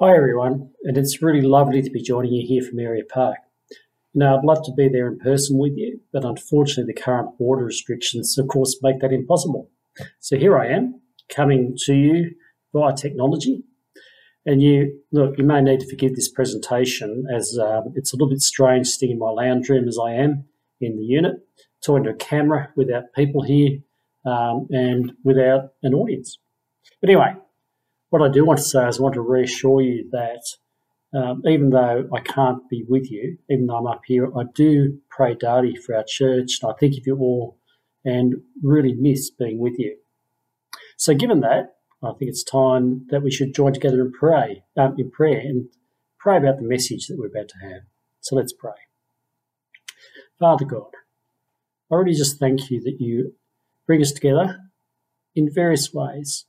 Hi everyone, and it's really lovely to be joining you here from Area Park. Know, I'd love to be there in person with you, but unfortunately the current border restrictions, of course, make that impossible. So here I am, coming to you via technology. And you, look, you may need to forgive this presentation as um, it's a little bit strange sitting in my lounge room as I am in the unit, talking to a camera without people here um, and without an audience. But anyway, what I do want to say is I want to reassure you that um, even though I can't be with you, even though I'm up here, I do pray daily for our church. And I think of you all and really miss being with you. So, given that, I think it's time that we should join together and pray um, in prayer and pray about the message that we're about to have. So let's pray. Father God, I really just thank you that you bring us together in various ways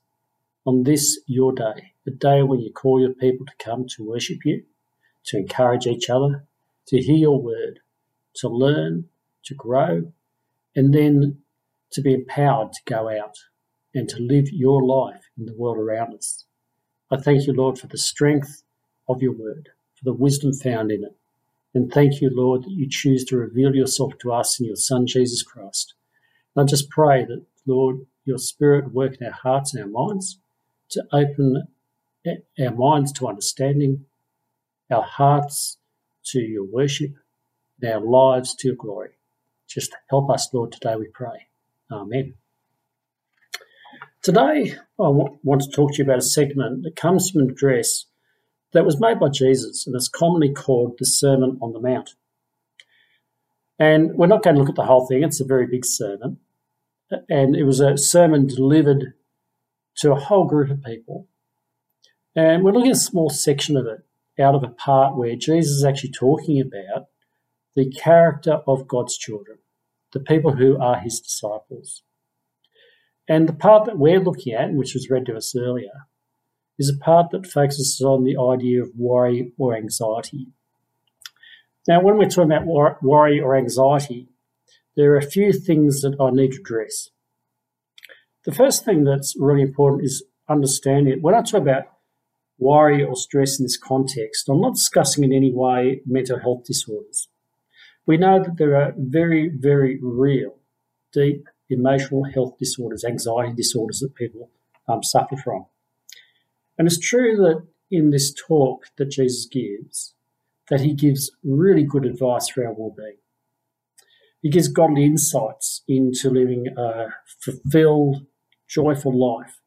on this your day, the day when you call your people to come to worship you, to encourage each other, to hear your word, to learn, to grow, and then to be empowered to go out and to live your life in the world around us. I thank you, Lord, for the strength of your word, for the wisdom found in it. And thank you, Lord, that you choose to reveal yourself to us in your Son, Jesus Christ. And I just pray that, Lord, your Spirit work in our hearts and our minds to open our minds to understanding, our hearts to your worship, and our lives to your glory. Just help us, Lord, today we pray. Amen. Today, I want to talk to you about a segment that comes from an address that was made by Jesus and is commonly called the Sermon on the Mount. And we're not going to look at the whole thing, it's a very big sermon. And it was a sermon delivered to a whole group of people. And we're looking at a small section of it out of a part where Jesus is actually talking about the character of God's children, the people who are his disciples. And the part that we're looking at, which was read to us earlier, is a part that focuses on the idea of worry or anxiety. Now, when we're talking about worry or anxiety, there are a few things that I need to address. The first thing that's really important is understanding it. When I talk about worry or stress in this context, I'm not discussing in any way mental health disorders. We know that there are very, very real, deep emotional health disorders, anxiety disorders that people um, suffer from. And it's true that in this talk that Jesus gives, that he gives really good advice for our well-being. He gives godly insights into living a fulfilled, joyful life.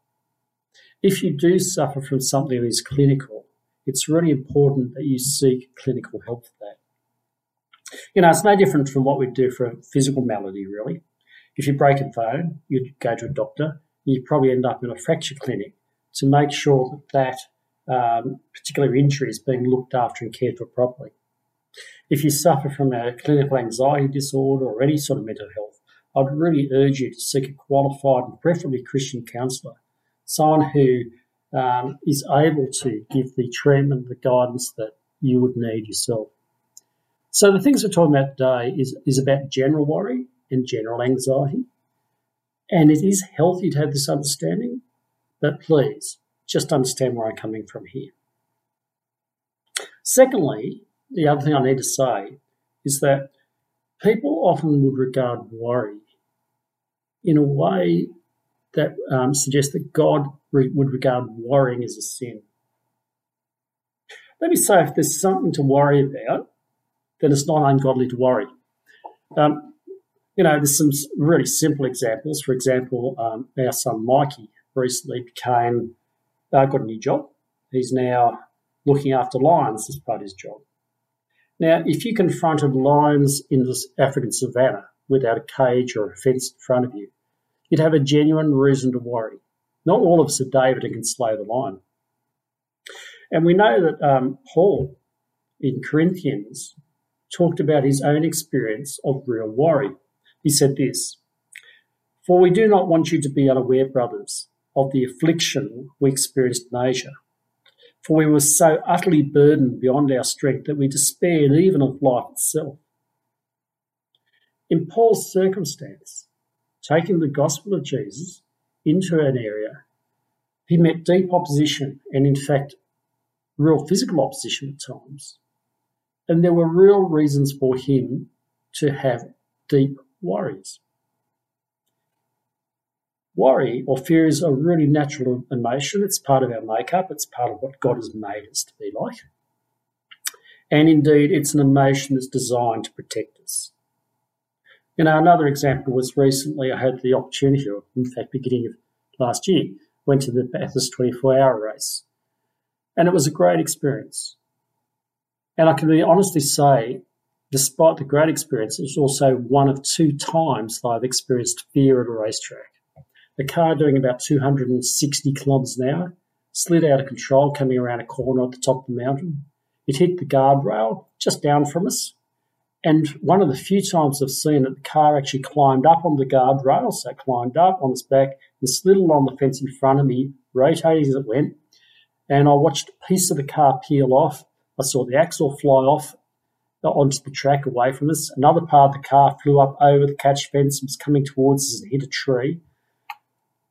If you do suffer from something that is clinical, it's really important that you seek clinical help for that. You know, it's no different from what we do for a physical malady, really. If you break a bone, you'd go to a doctor, and you'd probably end up in a fracture clinic to make sure that that um, particular injury is being looked after and cared for properly. If you suffer from a clinical anxiety disorder or any sort of mental health, I'd really urge you to seek a qualified and preferably Christian counsellor, someone who um, is able to give the treatment, the guidance that you would need yourself. So the things we're talking about today is, is about general worry and general anxiety. And it is healthy to have this understanding, but please just understand where I'm coming from here. Secondly, the other thing I need to say is that people often would regard worry in a way that um, suggests that God re- would regard worrying as a sin. Let me say if there's something to worry about, then it's not ungodly to worry. Um, you know, there's some really simple examples. For example, um, our son Mikey recently became, uh, got a new job. He's now looking after lions as part of his job. Now, if you confronted lions in the African savannah without a cage or a fence in front of you, you'd have a genuine reason to worry. Not all of us are David and can slay the lion. And we know that um, Paul in Corinthians talked about his own experience of real worry. He said this For we do not want you to be unaware, brothers, of the affliction we experienced in Asia for we were so utterly burdened beyond our strength that we despaired even of life itself. In Paul's circumstance, taking the gospel of Jesus into an area, he met deep opposition and, in fact, real physical opposition at times. And there were real reasons for him to have deep worries. Worry or fear is a really natural emotion. It's part of our makeup, it's part of what God has made us to be like. And indeed, it's an emotion that's designed to protect us. You know, another example was recently I had the opportunity, or in fact, beginning of last year, went to the Bathurst 24 hour race. And it was a great experience. And I can really honestly say, despite the great experience, it was also one of two times that I've experienced fear at a racetrack. The car doing about 260 kilometres an hour slid out of control coming around a corner at the top of the mountain. It hit the guardrail just down from us. And one of the few times I've seen that the car actually climbed up on the guardrail, so it climbed up on its back and slid along the fence in front of me, rotating as it went. And I watched a piece of the car peel off. I saw the axle fly off onto the track away from us. Another part of the car flew up over the catch fence and was coming towards us and hit a tree.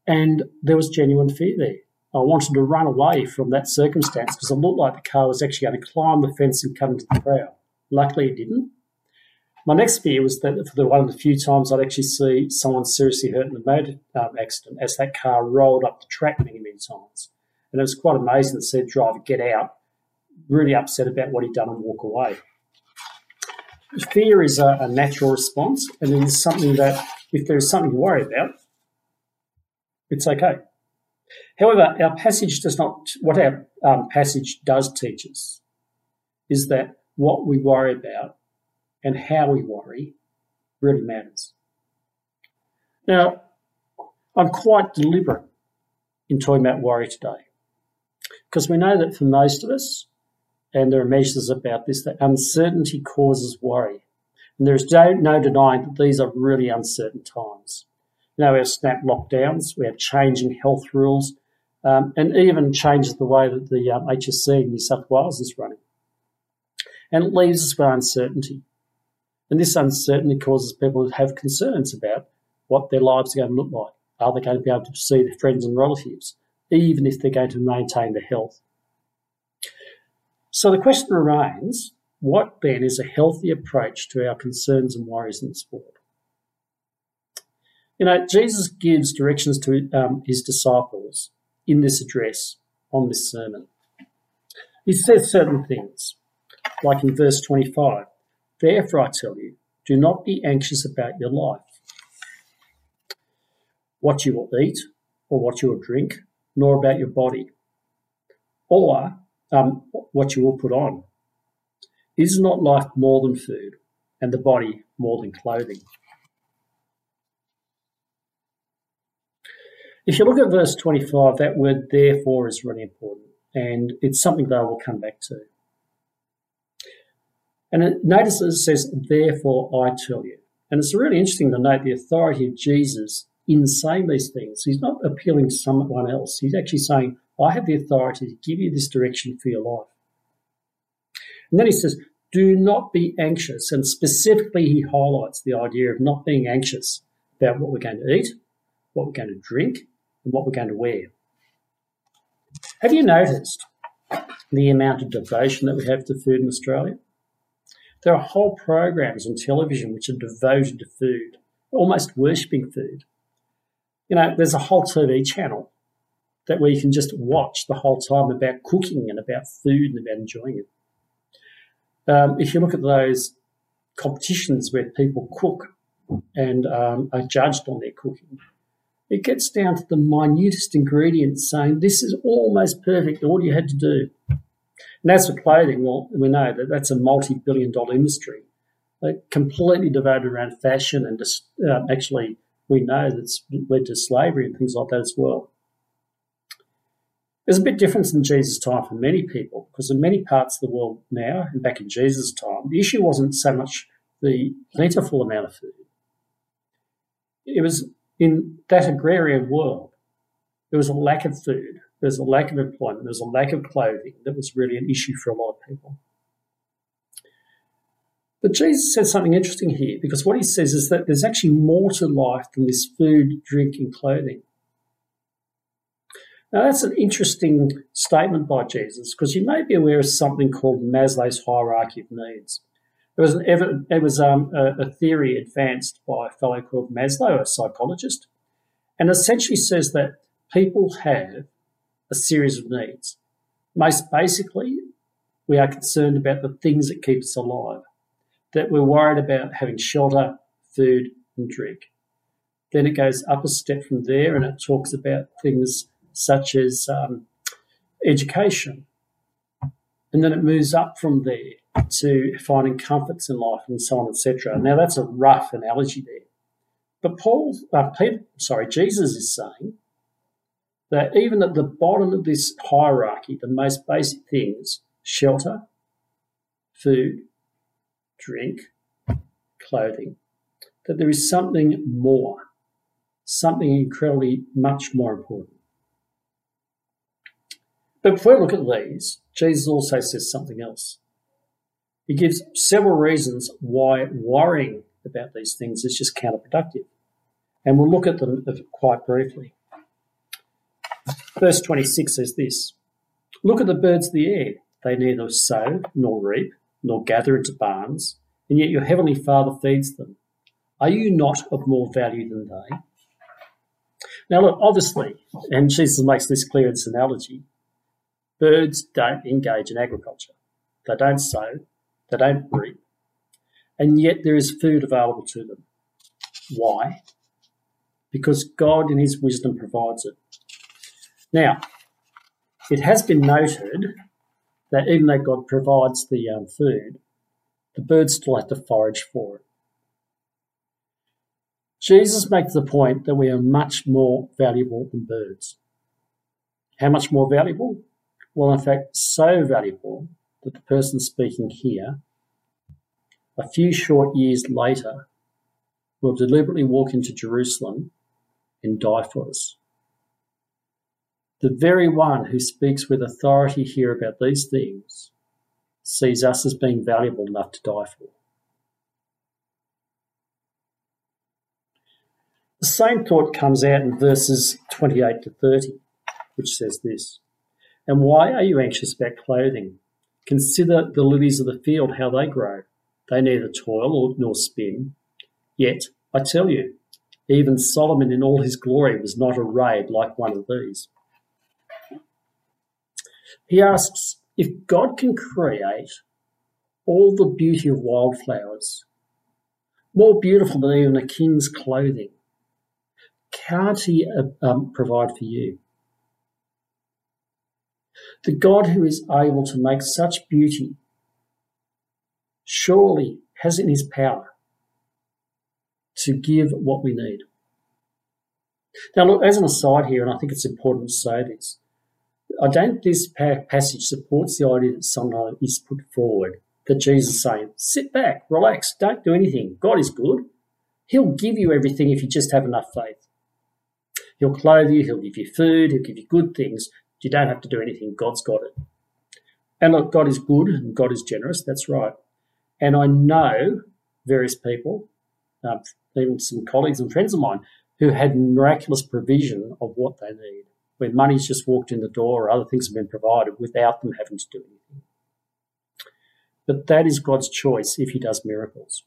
And there was genuine fear there. I wanted to run away from that circumstance because it looked like the car was actually going to climb the fence and come into the crowd. Luckily, it didn't. My next fear was that for the one of the few times I'd actually see someone seriously hurt in a motor um, accident as that car rolled up the track many, many times. And it was quite amazing to see the driver get out, really upset about what he'd done and walk away. Fear is a, a natural response, and it is something that, if there is something to worry about, it's okay. However, our passage does not, what our um, passage does teach us is that what we worry about and how we worry really matters. Now, I'm quite deliberate in talking about worry today because we know that for most of us, and there are measures about this, that uncertainty causes worry. And there is no denying that these are really uncertain times. Now we have snap lockdowns, we have changing health rules, um, and even changes the way that the um, HSC in New South Wales is running. And it leaves us with uncertainty. And this uncertainty causes people to have concerns about what their lives are going to look like. Are they going to be able to see their friends and relatives, even if they're going to maintain their health? So the question remains what then is a healthy approach to our concerns and worries in sport? You know, Jesus gives directions to um, his disciples in this address on this sermon. He says certain things, like in verse 25 Therefore, I tell you, do not be anxious about your life, what you will eat or what you will drink, nor about your body, or um, what you will put on. Is not life more than food, and the body more than clothing? If you look at verse 25, that word therefore is really important, and it's something that I will come back to. And it, notice it says, therefore I tell you. And it's really interesting to note the authority of Jesus in saying these things. He's not appealing to someone else. He's actually saying, I have the authority to give you this direction for your life. And then he says, do not be anxious. And specifically, he highlights the idea of not being anxious about what we're going to eat, what we're going to drink, and what we're going to wear. Have you noticed the amount of devotion that we have to food in Australia? There are whole programs on television which are devoted to food, almost worshipping food. You know, there's a whole TV channel that where you can just watch the whole time about cooking and about food and about enjoying it. Um, if you look at those competitions where people cook and um, are judged on their cooking, it gets down to the minutest ingredients saying this is almost perfect, all you had to do. And as for clothing, well, we know that that's a multi billion dollar industry, like completely devoted around fashion and just, uh, actually, we know that's led to slavery and things like that as well. There's a bit different in Jesus' time for many people because in many parts of the world now and back in Jesus' time, the issue wasn't so much the plentiful amount of food. It was in that agrarian world, there was a lack of food, there was a lack of employment, There's a lack of clothing that was really an issue for a lot of people. But Jesus says something interesting here because what he says is that there's actually more to life than this food, drink, and clothing. Now, that's an interesting statement by Jesus because you may be aware of something called Maslow's hierarchy of needs. There was, an, it was um, a, a theory advanced by a fellow called Maslow, a psychologist, and essentially says that people have a series of needs. Most basically, we are concerned about the things that keep us alive, that we're worried about having shelter, food, and drink. Then it goes up a step from there and it talks about things such as um, education. And then it moves up from there to finding comforts in life and so on, etc. Now, that's a rough analogy there. But Paul, uh, Peter, sorry, Jesus is saying that even at the bottom of this hierarchy, the most basic things shelter, food, drink, clothing that there is something more, something incredibly much more important. But before we look at these, Jesus also says something else. He gives several reasons why worrying about these things is just counterproductive. And we'll look at them uh, quite briefly. Verse 26 says this Look at the birds of the air. They neither sow nor reap nor gather into barns, and yet your heavenly Father feeds them. Are you not of more value than they? Now, look, obviously, and Jesus makes this clear in this analogy, birds don't engage in agriculture. They don't sow, they don't reap, and yet there is food available to them. Why? Because God, in His wisdom, provides it. Now, it has been noted that even though God provides the um, food, the birds still have to forage for it. Jesus makes the point that we are much more valuable than birds. How much more valuable? Well, in fact, so valuable that the person speaking here, a few short years later, will deliberately walk into Jerusalem and die for us. The very one who speaks with authority here about these things sees us as being valuable enough to die for. The same thought comes out in verses 28 to 30, which says this And why are you anxious about clothing? Consider the lilies of the field, how they grow. They neither toil nor spin. Yet, I tell you, even Solomon in all his glory was not arrayed like one of these. He asks if God can create all the beauty of wildflowers, more beautiful than even a king's clothing, can't he uh, um, provide for you? The God who is able to make such beauty surely has in his power to give what we need. Now, look, as an aside here, and I think it's important to say this, I don't think this passage supports the idea that someone is put forward that Jesus is saying, sit back, relax, don't do anything. God is good. He'll give you everything if you just have enough faith. He'll clothe you, he'll give you food, he'll give you good things. You don't have to do anything. God's got it. And look, God is good and God is generous. That's right. And I know various people, uh, even some colleagues and friends of mine, who had miraculous provision of what they need, where money's just walked in the door or other things have been provided without them having to do anything. But that is God's choice if He does miracles.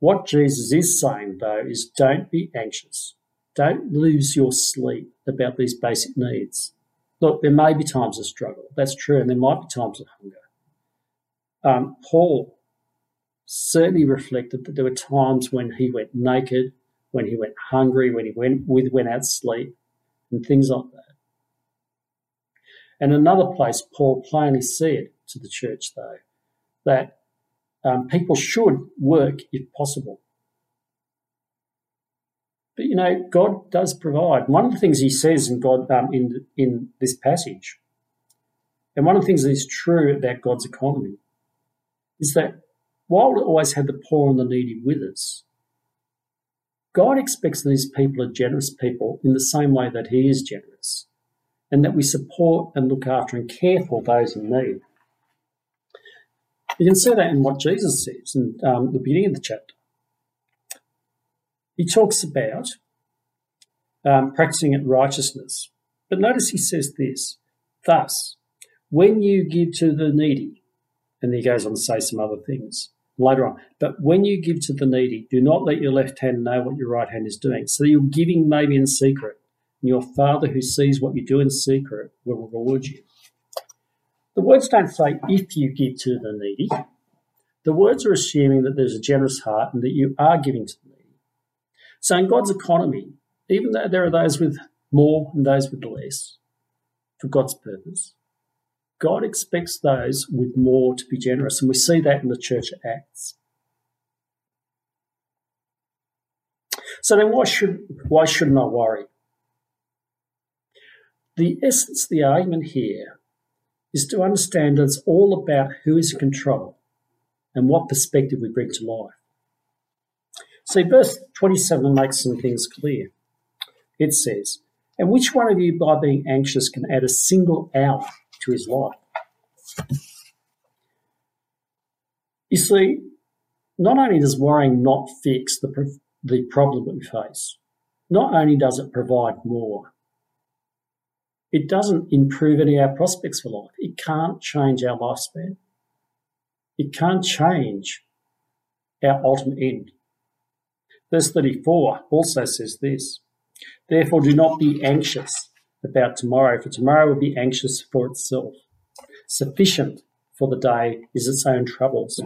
What Jesus is saying, though, is don't be anxious. Don't lose your sleep about these basic needs. Look, there may be times of struggle. That's true. And there might be times of hunger. Um, Paul certainly reflected that there were times when he went naked, when he went hungry, when he went, went out sleep, and things like that. And another place, Paul plainly said to the church, though, that um, people should work if possible. But you know, God does provide. One of the things He says in God um, in in this passage, and one of the things that is true about God's economy, is that while we always have the poor and the needy with us, God expects that these people are generous people in the same way that He is generous, and that we support and look after and care for those in need. You can see that in what Jesus says in um, the beginning of the chapter he talks about um, practicing righteousness But notice he says this Thus, when you give to the needy, and he goes on to say some other things later on, but when you give to the needy, do not let your left hand know what your right hand is doing. So you're giving maybe in secret, and your Father who sees what you do in secret will reward you. The words don't say if you give to the needy. The words are assuming that there's a generous heart and that you are giving to the needy. So in God's economy, even though there are those with more and those with less, for God's purpose, God expects those with more to be generous, and we see that in the church Acts. So then, why should why shouldn't I worry? The essence, of the argument here, is to understand that it's all about who is in control and what perspective we bring to life. See, verse 27 makes some things clear. It says, And which one of you, by being anxious, can add a single hour to his life? You see, not only does worrying not fix the, the problem we face, not only does it provide more, it doesn't improve any of our prospects for life. It can't change our lifespan. It can't change our ultimate end. Verse 34 also says this Therefore, do not be anxious about tomorrow, for tomorrow will be anxious for itself. Sufficient for the day is its own troubles.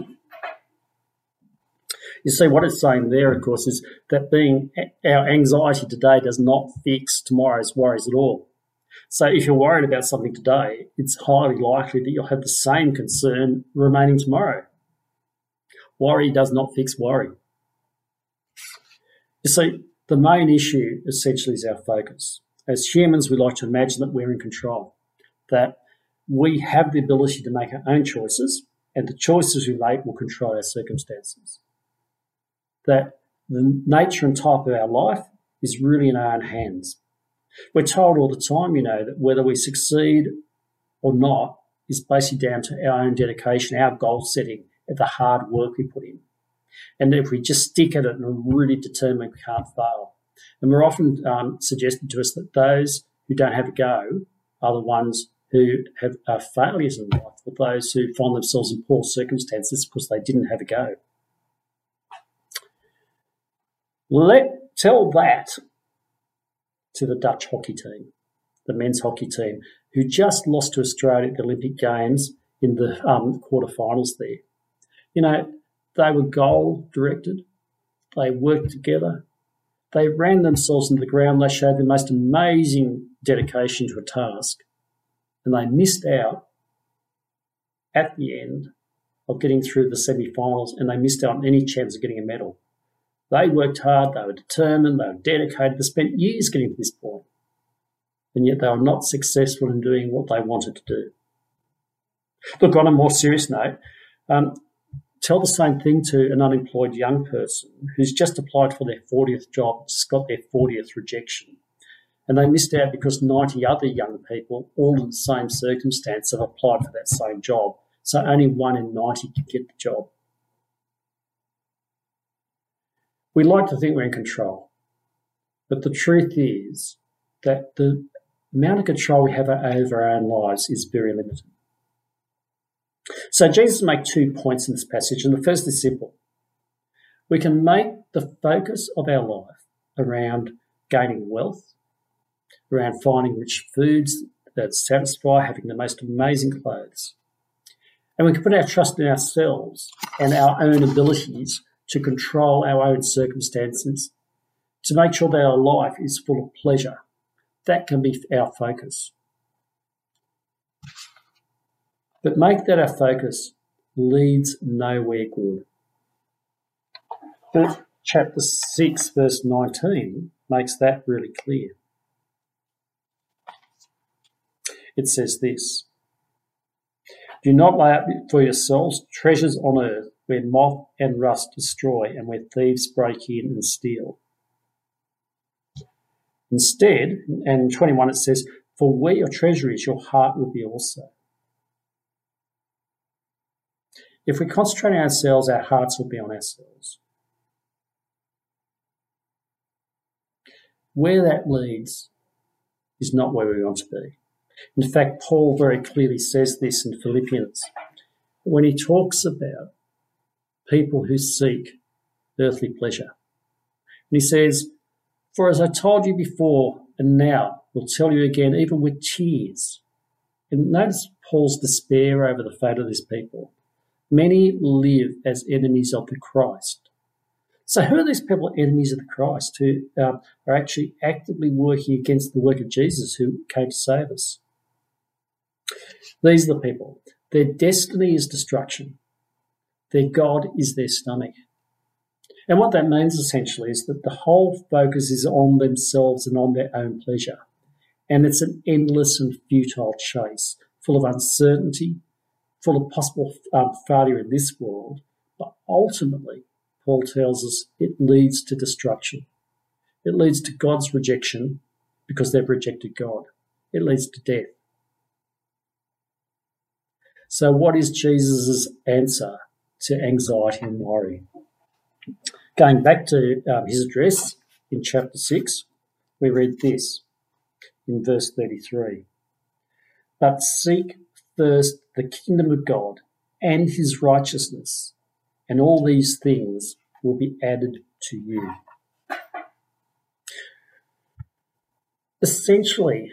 You see, what it's saying there, of course, is that being our anxiety today does not fix tomorrow's worries at all. So if you're worried about something today, it's highly likely that you'll have the same concern remaining tomorrow. Worry does not fix worry. You see, the main issue essentially is our focus. As humans, we like to imagine that we're in control, that we have the ability to make our own choices, and the choices we make will control our circumstances. That the nature and type of our life is really in our own hands. We're told all the time, you know, that whether we succeed or not is basically down to our own dedication, our goal setting, and the hard work we put in. And if we just stick at it and are really determined, we can't fail. And we're often um, suggested to us that those who don't have a go are the ones who have uh, failures in life, or those who find themselves in poor circumstances because they didn't have a go. Let tell that to the Dutch hockey team, the men's hockey team, who just lost to Australia at the Olympic Games in the um, quarterfinals there. You know, they were goal directed, they worked together, they ran themselves into the ground, they showed the most amazing dedication to a task, and they missed out at the end of getting through the semi finals and they missed out on any chance of getting a medal. They worked hard, they were determined, they were dedicated, they spent years getting to this point, and yet they were not successful in doing what they wanted to do. Look, on a more serious note, um, tell the same thing to an unemployed young person who's just applied for their 40th job, just got their 40th rejection. And they missed out because 90 other young people, all in the same circumstance, have applied for that same job. So only one in 90 can get the job. We like to think we're in control, but the truth is that the amount of control we have over our own lives is very limited. So Jesus makes two points in this passage, and the first is simple. We can make the focus of our life around gaining wealth, around finding rich foods that satisfy, having the most amazing clothes. And we can put our trust in ourselves and our own abilities to control our own circumstances, to make sure that our life is full of pleasure. That can be our focus. But make that our focus leads nowhere good. But chapter 6, verse 19 makes that really clear. It says this Do not lay up for yourselves treasures on earth where moth and rust destroy and where thieves break in and steal. Instead, and 21 it says, For where your treasure is, your heart will be also. If we concentrate on ourselves, our hearts will be on ourselves. Where that leads is not where we want to be. In fact, Paul very clearly says this in Philippians when he talks about people who seek earthly pleasure. And he says, For as I told you before, and now will tell you again, even with tears. And notice Paul's despair over the fate of this people. Many live as enemies of the Christ. So, who are these people, enemies of the Christ, who um, are actually actively working against the work of Jesus who came to save us? These are the people. Their destiny is destruction. Their God is their stomach. And what that means essentially is that the whole focus is on themselves and on their own pleasure. And it's an endless and futile chase, full of uncertainty, full of possible um, failure in this world. But ultimately, Paul tells us it leads to destruction. It leads to God's rejection because they've rejected God. It leads to death. So, what is Jesus' answer to anxiety and worry? Going back to um, his address in chapter 6, we read this in verse 33 But seek first the kingdom of God and his righteousness, and all these things will be added to you. Essentially,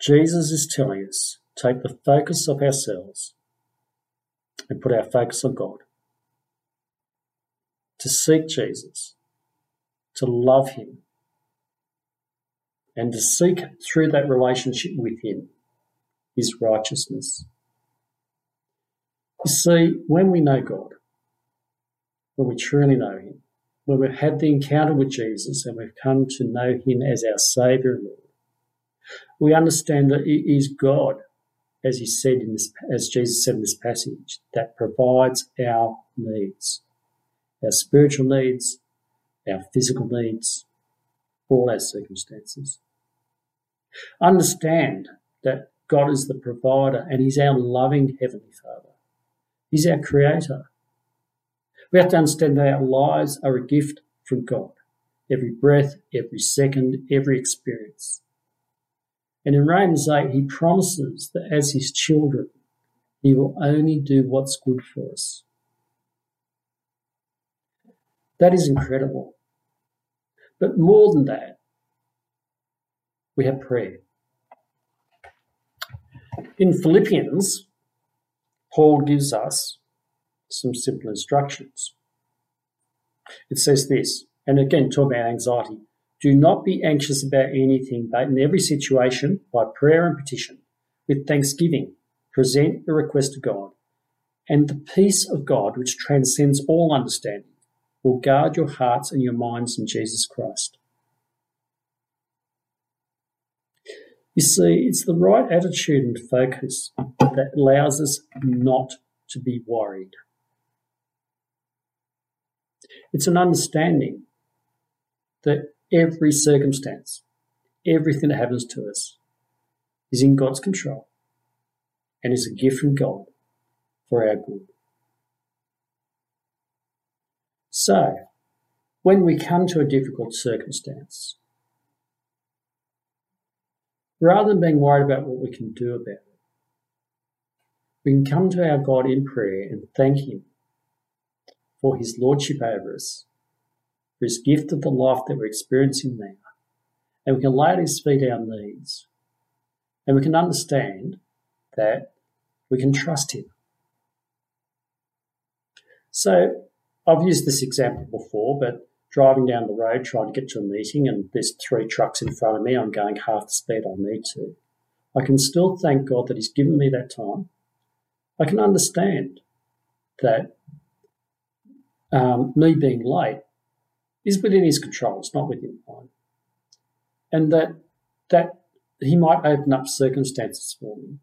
Jesus is telling us take the focus of ourselves and put our focus on God. To seek Jesus, to love Him, and to seek through that relationship with Him His righteousness. You see, when we know God, when we truly know Him, when we've had the encounter with Jesus and we've come to know Him as our Saviour and Lord, we understand that it is God as he said in this, as Jesus said in this passage, that provides our needs, our spiritual needs, our physical needs, all our circumstances. Understand that God is the provider and He's our loving Heavenly Father. He's our Creator. We have to understand that our lives are a gift from God. Every breath, every second, every experience. And in Romans 8, he promises that as his children, he will only do what's good for us. That is incredible. But more than that, we have prayer. In Philippians, Paul gives us some simple instructions. It says this, and again, talk about anxiety. Do not be anxious about anything, but in every situation, by prayer and petition, with thanksgiving, present your request to God. And the peace of God, which transcends all understanding, will guard your hearts and your minds in Jesus Christ. You see, it's the right attitude and focus that allows us not to be worried. It's an understanding that every circumstance, everything that happens to us is in God's control and is a gift from God for our good. So, when we come to a difficult circumstance, rather than being worried about what we can do about it, we can come to our God in prayer and thank Him for His Lordship over us for his gift of the life that we're experiencing now. And we can lay at his feet our needs. And we can understand that we can trust him. So I've used this example before, but driving down the road trying to get to a meeting and there's three trucks in front of me, I'm going half the speed I need to. I can still thank God that He's given me that time. I can understand that um, me being late is within his control. It's not within mine. And that that he might open up circumstances for me,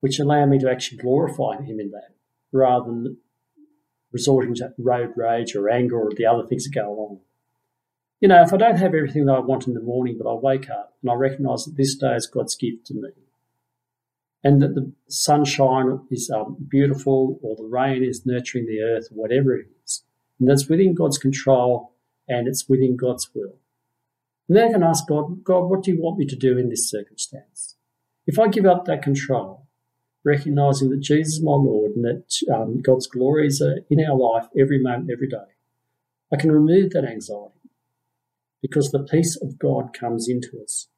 which allow me to actually glorify him in that, rather than resorting to road rage or anger or the other things that go along. You know, if I don't have everything that I want in the morning, but I wake up and I recognise that this day is God's gift to me, and that the sunshine is um, beautiful or the rain is nurturing the earth whatever it is, and that's within God's control and it's within God's will. And then I can ask God, God, what do you want me to do in this circumstance? If I give up that control, recognizing that Jesus is my Lord and that um, God's glories are in our life every moment, every day, I can remove that anxiety because the peace of God comes into us.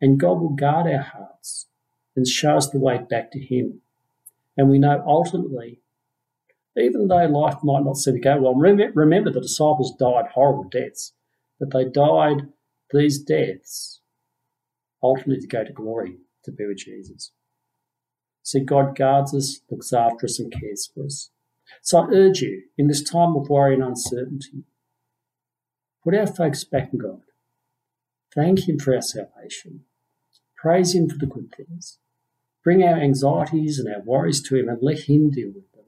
And God will guard our hearts and show us the way back to Him. And we know ultimately, even though life might not seem to go well, remember the disciples died horrible deaths, but they died these deaths ultimately to go to glory to be with Jesus. So God guards us, looks after us, and cares for us. So I urge you, in this time of worry and uncertainty, put our focus back on God. Thank Him for our salvation. Praise Him for the good things. Bring our anxieties and our worries to Him and let Him deal with them.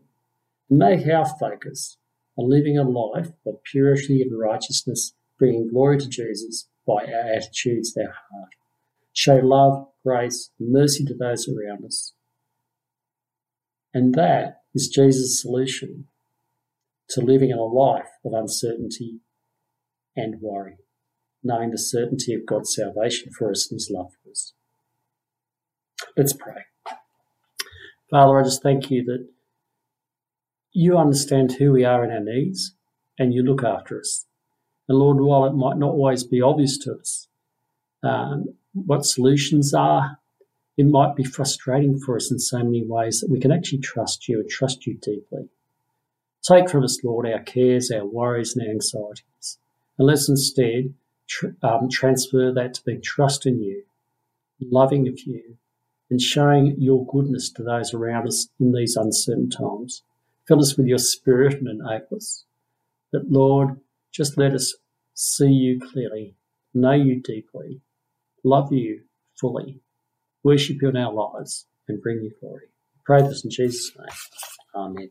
Make our focus on living a life of purity and righteousness, bringing glory to Jesus by our attitudes, our heart. Show love, grace, mercy to those around us. And that is Jesus' solution to living in a life of uncertainty and worry, knowing the certainty of God's salvation for us and His love for us. Let's pray. Father, I just thank you that you understand who we are in our needs and you look after us. And Lord, while it might not always be obvious to us um, what solutions are, it might be frustrating for us in so many ways that we can actually trust you and trust you deeply. Take from us, Lord, our cares, our worries, and our anxieties, and let's instead tr- um, transfer that to being trust in you, loving of you, and showing your goodness to those around us in these uncertain times. Fill us with your spirit and enable us. That, Lord, just let us see you clearly, know you deeply, love you fully, worship you in our lives, and bring you glory. pray this in Jesus' name. Amen.